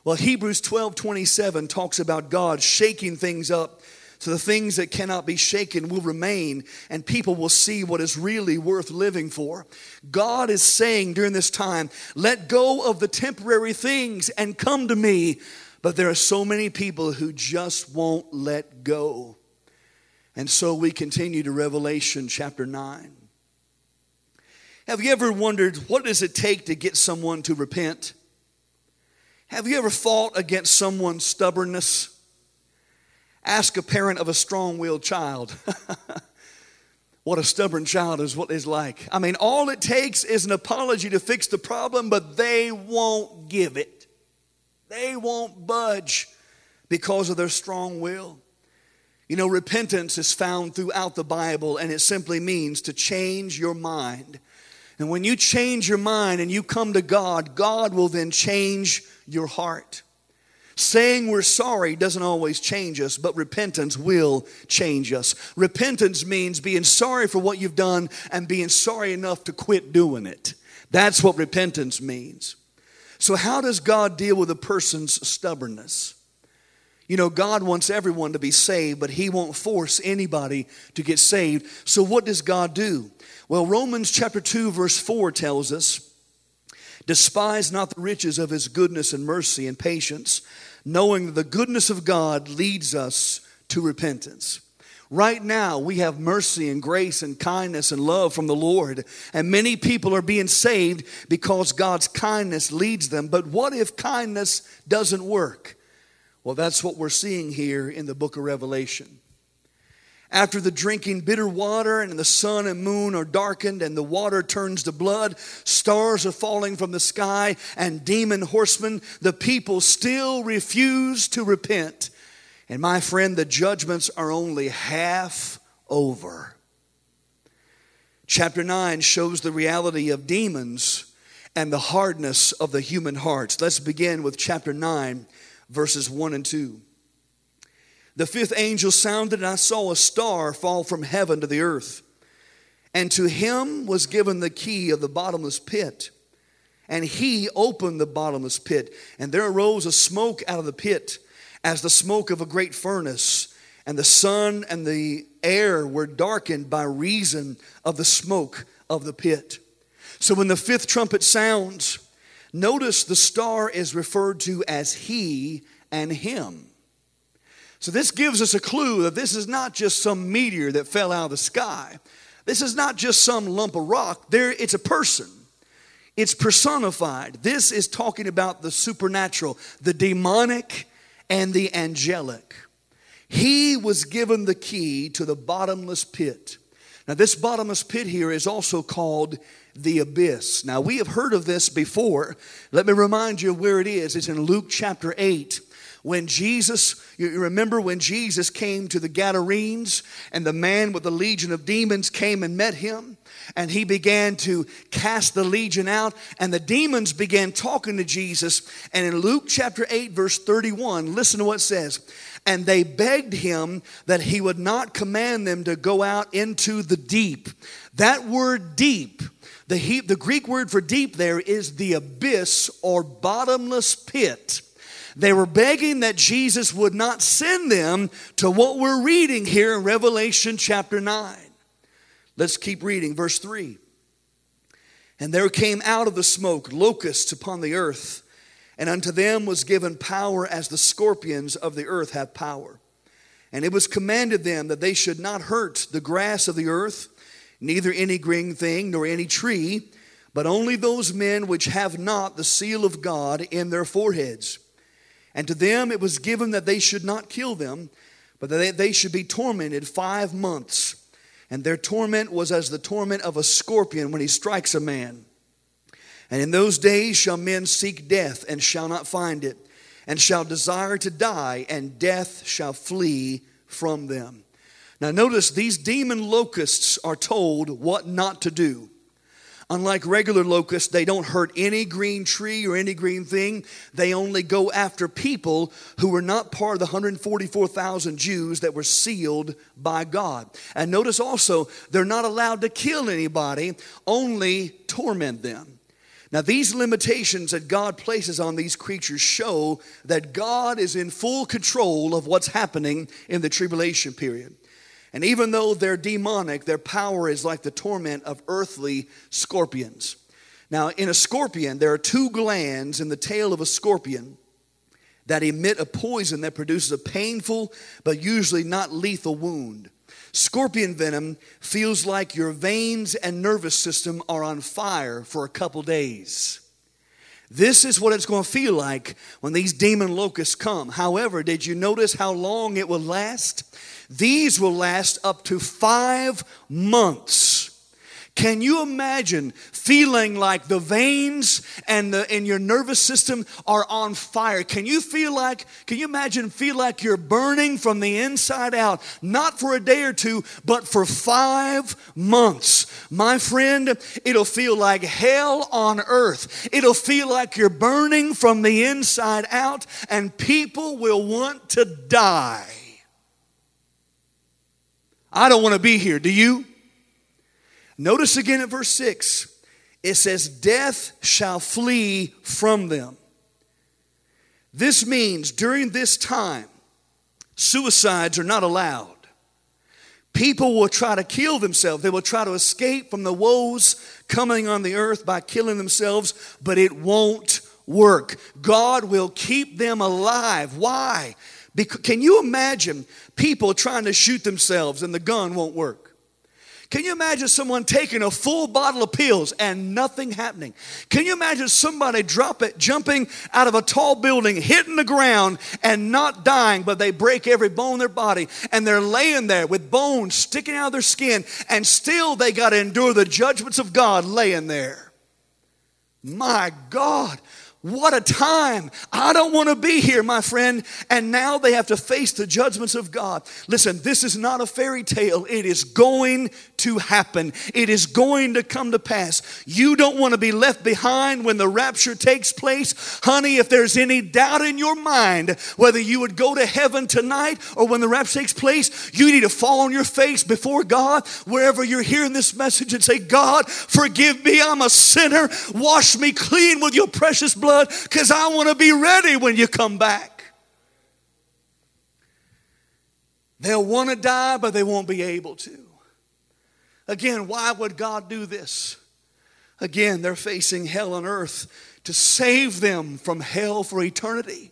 Well, Hebrews 12 27 talks about God shaking things up so the things that cannot be shaken will remain and people will see what is really worth living for. God is saying during this time, let go of the temporary things and come to me. But there are so many people who just won't let go. And so we continue to Revelation chapter 9. Have you ever wondered what does it take to get someone to repent? Have you ever fought against someone's stubbornness? Ask a parent of a strong willed child. what a stubborn child is what is like. I mean, all it takes is an apology to fix the problem, but they won't give it. They won't budge because of their strong will. You know, repentance is found throughout the Bible, and it simply means to change your mind. And when you change your mind and you come to God, God will then change your heart. Saying we're sorry doesn't always change us, but repentance will change us. Repentance means being sorry for what you've done and being sorry enough to quit doing it. That's what repentance means. So, how does God deal with a person's stubbornness? You know, God wants everyone to be saved, but He won't force anybody to get saved. So, what does God do? Well, Romans chapter 2, verse 4 tells us Despise not the riches of His goodness and mercy and patience, knowing that the goodness of God leads us to repentance. Right now, we have mercy and grace and kindness and love from the Lord, and many people are being saved because God's kindness leads them. But what if kindness doesn't work? Well, that's what we're seeing here in the book of Revelation. After the drinking bitter water and the sun and moon are darkened and the water turns to blood, stars are falling from the sky and demon horsemen, the people still refuse to repent. And my friend, the judgments are only half over. Chapter 9 shows the reality of demons and the hardness of the human hearts. Let's begin with chapter 9 verses 1 and 2. The fifth angel sounded, and I saw a star fall from heaven to the earth. And to him was given the key of the bottomless pit. And he opened the bottomless pit, and there arose a smoke out of the pit, as the smoke of a great furnace. And the sun and the air were darkened by reason of the smoke of the pit. So when the fifth trumpet sounds, Notice the star is referred to as he and him. So this gives us a clue that this is not just some meteor that fell out of the sky. This is not just some lump of rock. There it's a person. It's personified. This is talking about the supernatural, the demonic and the angelic. He was given the key to the bottomless pit. Now, this bottomless pit here is also called the abyss. Now, we have heard of this before. Let me remind you where it is. It's in Luke chapter 8 when Jesus, you remember when Jesus came to the Gadarenes and the man with the legion of demons came and met him and he began to cast the legion out and the demons began talking to Jesus. And in Luke chapter 8, verse 31, listen to what it says. And they begged him that he would not command them to go out into the deep. That word deep the, he, the Greek word for deep there is the abyss or bottomless pit. They were begging that Jesus would not send them to what we're reading here in Revelation chapter 9. Let's keep reading, verse 3. And there came out of the smoke locusts upon the earth, and unto them was given power as the scorpions of the earth have power. And it was commanded them that they should not hurt the grass of the earth neither any green thing nor any tree, but only those men which have not the seal of God in their foreheads. And to them it was given that they should not kill them, but that they should be tormented five months. And their torment was as the torment of a scorpion when he strikes a man. And in those days shall men seek death and shall not find it, and shall desire to die, and death shall flee from them. Now, notice these demon locusts are told what not to do. Unlike regular locusts, they don't hurt any green tree or any green thing. They only go after people who were not part of the 144,000 Jews that were sealed by God. And notice also, they're not allowed to kill anybody, only torment them. Now, these limitations that God places on these creatures show that God is in full control of what's happening in the tribulation period. And even though they're demonic, their power is like the torment of earthly scorpions. Now, in a scorpion, there are two glands in the tail of a scorpion that emit a poison that produces a painful but usually not lethal wound. Scorpion venom feels like your veins and nervous system are on fire for a couple days. This is what it's going to feel like when these demon locusts come. However, did you notice how long it will last? These will last up to five months. Can you imagine feeling like the veins and the in your nervous system are on fire? Can you feel like can you imagine feel like you're burning from the inside out, not for a day or two, but for 5 months? My friend, it'll feel like hell on earth. It'll feel like you're burning from the inside out and people will want to die. I don't want to be here, do you? Notice again at verse 6 it says, Death shall flee from them. This means during this time, suicides are not allowed. People will try to kill themselves. They will try to escape from the woes coming on the earth by killing themselves, but it won't work. God will keep them alive. Why? Because, can you imagine people trying to shoot themselves and the gun won't work? Can you imagine someone taking a full bottle of pills and nothing happening? Can you imagine somebody drop it, jumping out of a tall building, hitting the ground, and not dying, but they break every bone in their body, and they're laying there with bones sticking out of their skin, and still they got to endure the judgments of God laying there? My God, what a time. I don't want to be here, my friend. And now they have to face the judgments of God. Listen, this is not a fairy tale. It is going to happen, it is going to come to pass. You don't want to be left behind when the rapture takes place. Honey, if there's any doubt in your mind whether you would go to heaven tonight or when the rapture takes place, you need to fall on your face before God wherever you're hearing this message and say, God, forgive me. I'm a sinner. Wash me clean with your precious blood blood because I want to be ready when you come back. They'll want to die, but they won't be able to. Again, why would God do this? Again, they're facing hell on earth to save them from hell for eternity.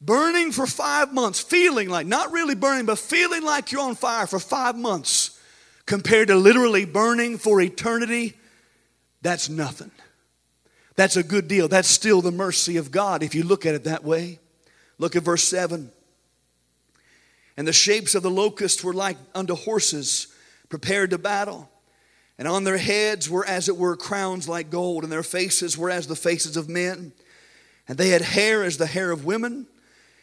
Burning for five months, feeling like, not really burning, but feeling like you're on fire for five months, compared to literally burning for eternity, that's nothing. That's a good deal. That's still the mercy of God if you look at it that way. Look at verse 7. And the shapes of the locusts were like unto horses prepared to battle. And on their heads were, as it were, crowns like gold, and their faces were as the faces of men. And they had hair as the hair of women,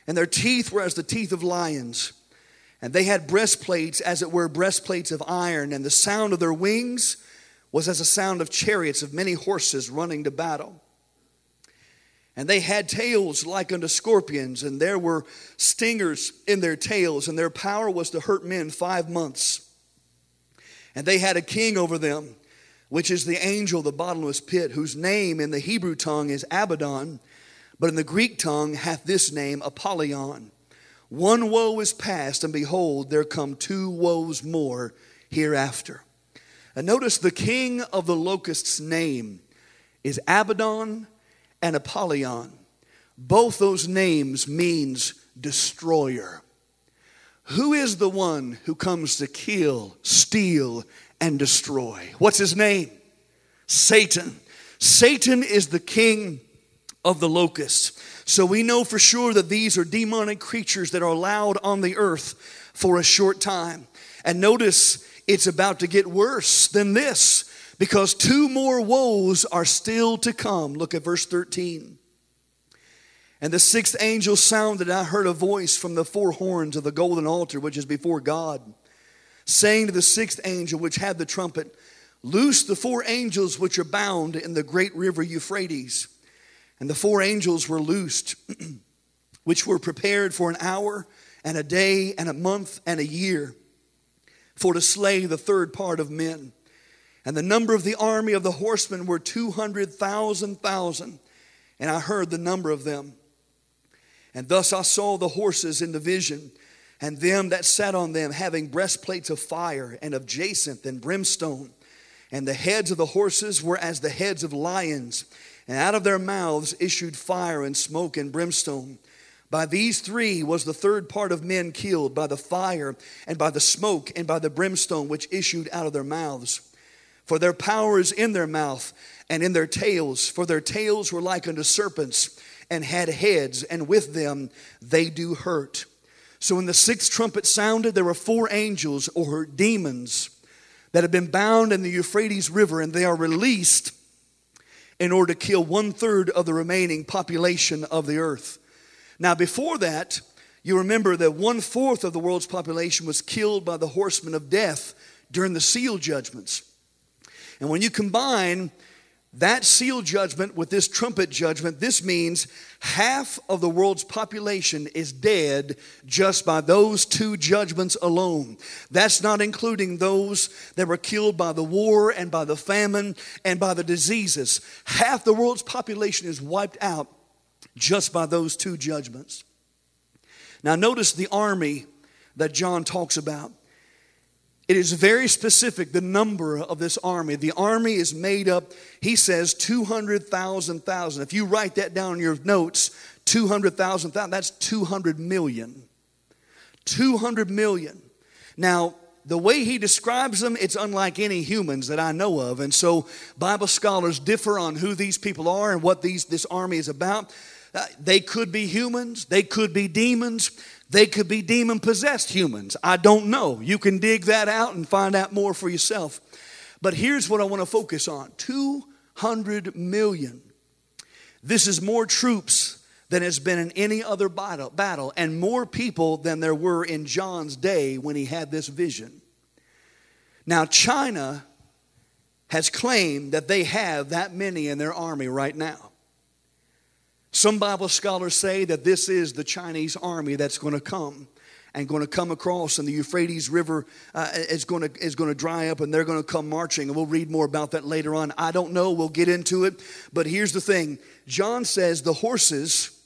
and their teeth were as the teeth of lions. And they had breastplates, as it were, breastplates of iron, and the sound of their wings was as a sound of chariots of many horses running to battle. And they had tails like unto scorpions, and there were stingers in their tails, and their power was to hurt men five months. And they had a king over them, which is the angel of the bottomless pit, whose name in the Hebrew tongue is Abaddon, but in the Greek tongue hath this name Apollyon. One woe is past, and behold, there come two woes more hereafter. And notice the king of the locusts' name is Abaddon and Apollyon. Both those names means destroyer. Who is the one who comes to kill, steal, and destroy? What's his name? Satan. Satan is the king of the locusts. So we know for sure that these are demonic creatures that are allowed on the earth for a short time. And notice it's about to get worse than this because two more woes are still to come. Look at verse 13. And the sixth angel sounded, I heard a voice from the four horns of the golden altar, which is before God, saying to the sixth angel, which had the trumpet, Loose the four angels which are bound in the great river Euphrates. And the four angels were loosed, which were prepared for an hour and a day and a month and a year for to slay the third part of men. And the number of the army of the horsemen were 200,000 And I heard the number of them. And thus I saw the horses in the vision, and them that sat on them having breastplates of fire and of jacinth and brimstone. And the heads of the horses were as the heads of lions, and out of their mouths issued fire and smoke and brimstone. By these three was the third part of men killed by the fire and by the smoke and by the brimstone which issued out of their mouths. For their power is in their mouth and in their tails, for their tails were like unto serpents and had heads, and with them they do hurt. So when the sixth trumpet sounded, there were four angels or demons that have been bound in the Euphrates River, and they are released in order to kill one third of the remaining population of the earth. Now, before that, you remember that one fourth of the world's population was killed by the horsemen of death during the seal judgments. And when you combine that seal judgment with this trumpet judgment, this means half of the world's population is dead just by those two judgments alone. That's not including those that were killed by the war and by the famine and by the diseases. Half the world's population is wiped out just by those two judgments. Now, notice the army that John talks about. It is very specific, the number of this army. The army is made up, he says, 200,000, thousand. If you write that down in your notes, 200,000, that's 200 million. 200 million. Now, the way he describes them, it's unlike any humans that I know of. And so Bible scholars differ on who these people are and what these, this army is about. Uh, they could be humans, they could be demons, they could be demon possessed humans. I don't know. You can dig that out and find out more for yourself. But here's what I want to focus on 200 million. This is more troops than has been in any other battle, battle, and more people than there were in John's day when he had this vision. Now, China has claimed that they have that many in their army right now. Some Bible scholars say that this is the Chinese army that's going to come and going to come across, and the Euphrates River uh, is, going to, is going to dry up, and they're going to come marching. And we'll read more about that later on. I don't know. We'll get into it. But here's the thing John says the horses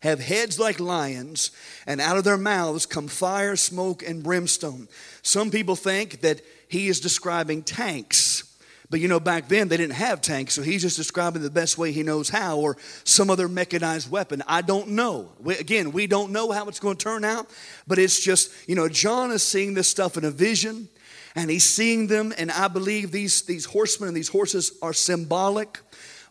have heads like lions, and out of their mouths come fire, smoke, and brimstone. Some people think that he is describing tanks but you know, back then they didn't have tanks, so he's just describing the best way he knows how, or some other mechanized weapon. I don't know. We, again, we don't know how it's going to turn out, but it's just, you know, John is seeing this stuff in a vision, and he's seeing them, and I believe these, these horsemen and these horses are symbolic.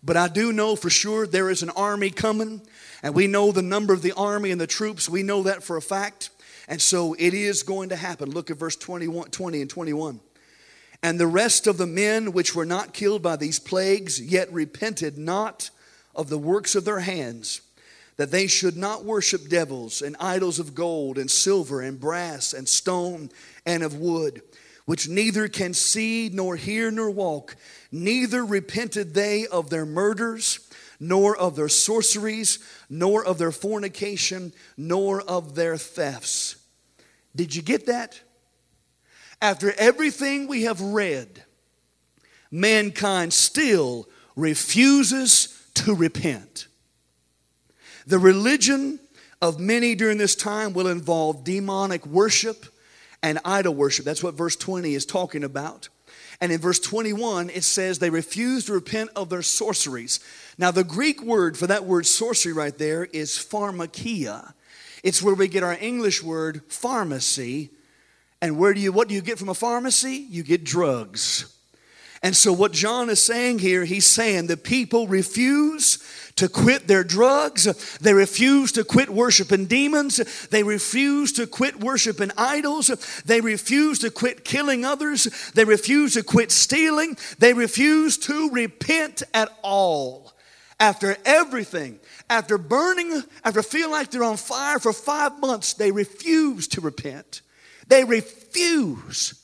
But I do know for sure there is an army coming, and we know the number of the army and the troops. We know that for a fact. And so it is going to happen. Look at verse 21, 20 and 21. And the rest of the men which were not killed by these plagues, yet repented not of the works of their hands, that they should not worship devils and idols of gold and silver and brass and stone and of wood, which neither can see nor hear nor walk, neither repented they of their murders, nor of their sorceries, nor of their fornication, nor of their thefts. Did you get that? After everything we have read, mankind still refuses to repent. The religion of many during this time will involve demonic worship and idol worship. That's what verse 20 is talking about. And in verse 21, it says they refuse to repent of their sorceries. Now, the Greek word for that word sorcery right there is pharmakia. It's where we get our English word pharmacy and where do you what do you get from a pharmacy? You get drugs. And so what John is saying here, he's saying the people refuse to quit their drugs. They refuse to quit worshiping demons. They refuse to quit worshiping idols. They refuse to quit killing others. They refuse to quit stealing. They refuse to repent at all. After everything, after burning, after feeling like they're on fire for five months, they refuse to repent. They refuse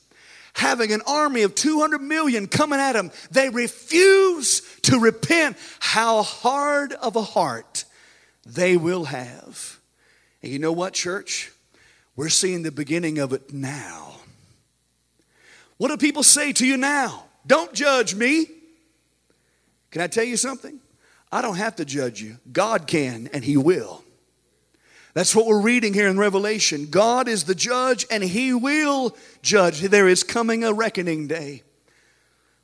having an army of 200 million coming at them. They refuse to repent. How hard of a heart they will have. And you know what, church? We're seeing the beginning of it now. What do people say to you now? Don't judge me. Can I tell you something? I don't have to judge you. God can, and He will. That's what we're reading here in Revelation. God is the judge and he will judge. There is coming a reckoning day.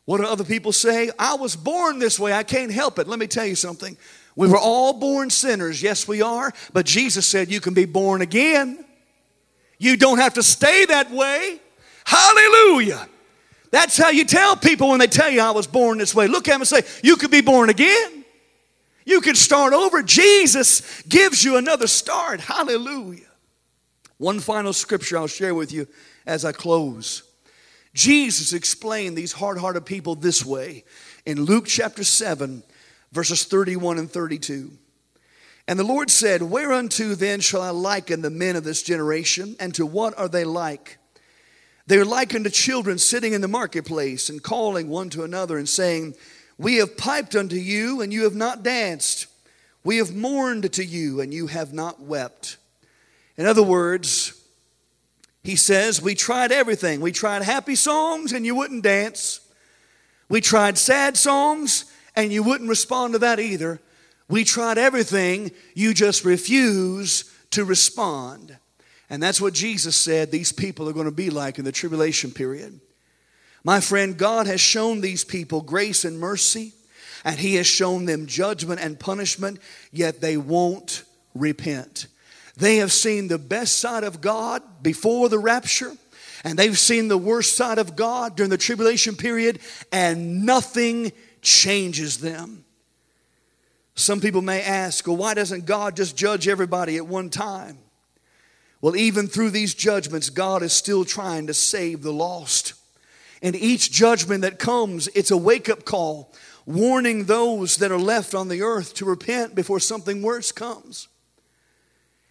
What do other people say? I was born this way. I can't help it. Let me tell you something. We were all born sinners. Yes, we are. But Jesus said you can be born again. You don't have to stay that way. Hallelujah. That's how you tell people when they tell you I was born this way. Look at them and say, You could be born again. You can start over. Jesus gives you another start. Hallelujah. One final scripture I'll share with you as I close. Jesus explained these hard hearted people this way in Luke chapter 7, verses 31 and 32. And the Lord said, Whereunto then shall I liken the men of this generation, and to what are they like? They are likened to children sitting in the marketplace and calling one to another and saying, We have piped unto you, and you have not danced. We have mourned to you, and you have not wept. In other words, he says, We tried everything. We tried happy songs, and you wouldn't dance. We tried sad songs, and you wouldn't respond to that either. We tried everything, you just refuse to respond. And that's what Jesus said these people are going to be like in the tribulation period. My friend, God has shown these people grace and mercy, and He has shown them judgment and punishment, yet they won't repent. They have seen the best side of God before the rapture, and they've seen the worst side of God during the tribulation period, and nothing changes them. Some people may ask, well, why doesn't God just judge everybody at one time? Well, even through these judgments, God is still trying to save the lost. And each judgment that comes, it's a wake up call, warning those that are left on the earth to repent before something worse comes.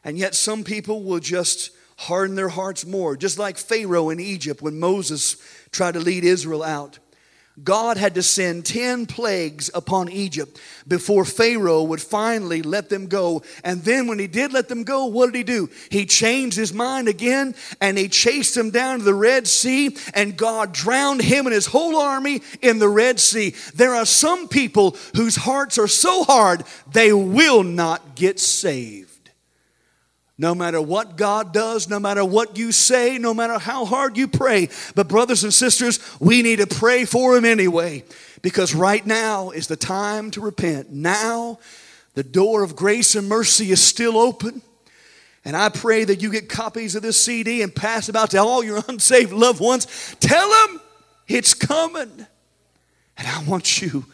And yet, some people will just harden their hearts more, just like Pharaoh in Egypt when Moses tried to lead Israel out. God had to send 10 plagues upon Egypt before Pharaoh would finally let them go. And then, when he did let them go, what did he do? He changed his mind again and he chased them down to the Red Sea, and God drowned him and his whole army in the Red Sea. There are some people whose hearts are so hard, they will not get saved. No matter what God does, no matter what you say, no matter how hard you pray. But, brothers and sisters, we need to pray for Him anyway because right now is the time to repent. Now, the door of grace and mercy is still open. And I pray that you get copies of this CD and pass it out to all your unsaved loved ones. Tell them it's coming. And I want you,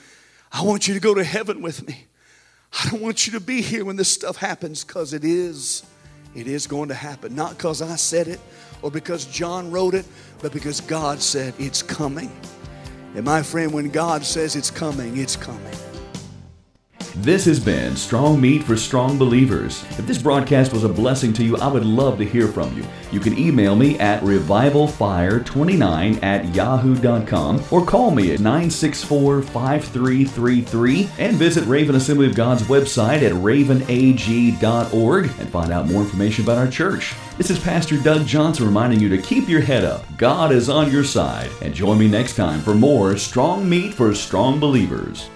I want you to go to heaven with me. I don't want you to be here when this stuff happens because it is. It is going to happen. Not because I said it or because John wrote it, but because God said it's coming. And my friend, when God says it's coming, it's coming. This has been Strong Meat for Strong Believers. If this broadcast was a blessing to you, I would love to hear from you. You can email me at revivalfire29 at yahoo.com or call me at 964 5333 and visit Raven Assembly of God's website at ravenag.org and find out more information about our church. This is Pastor Doug Johnson reminding you to keep your head up. God is on your side. And join me next time for more Strong Meat for Strong Believers.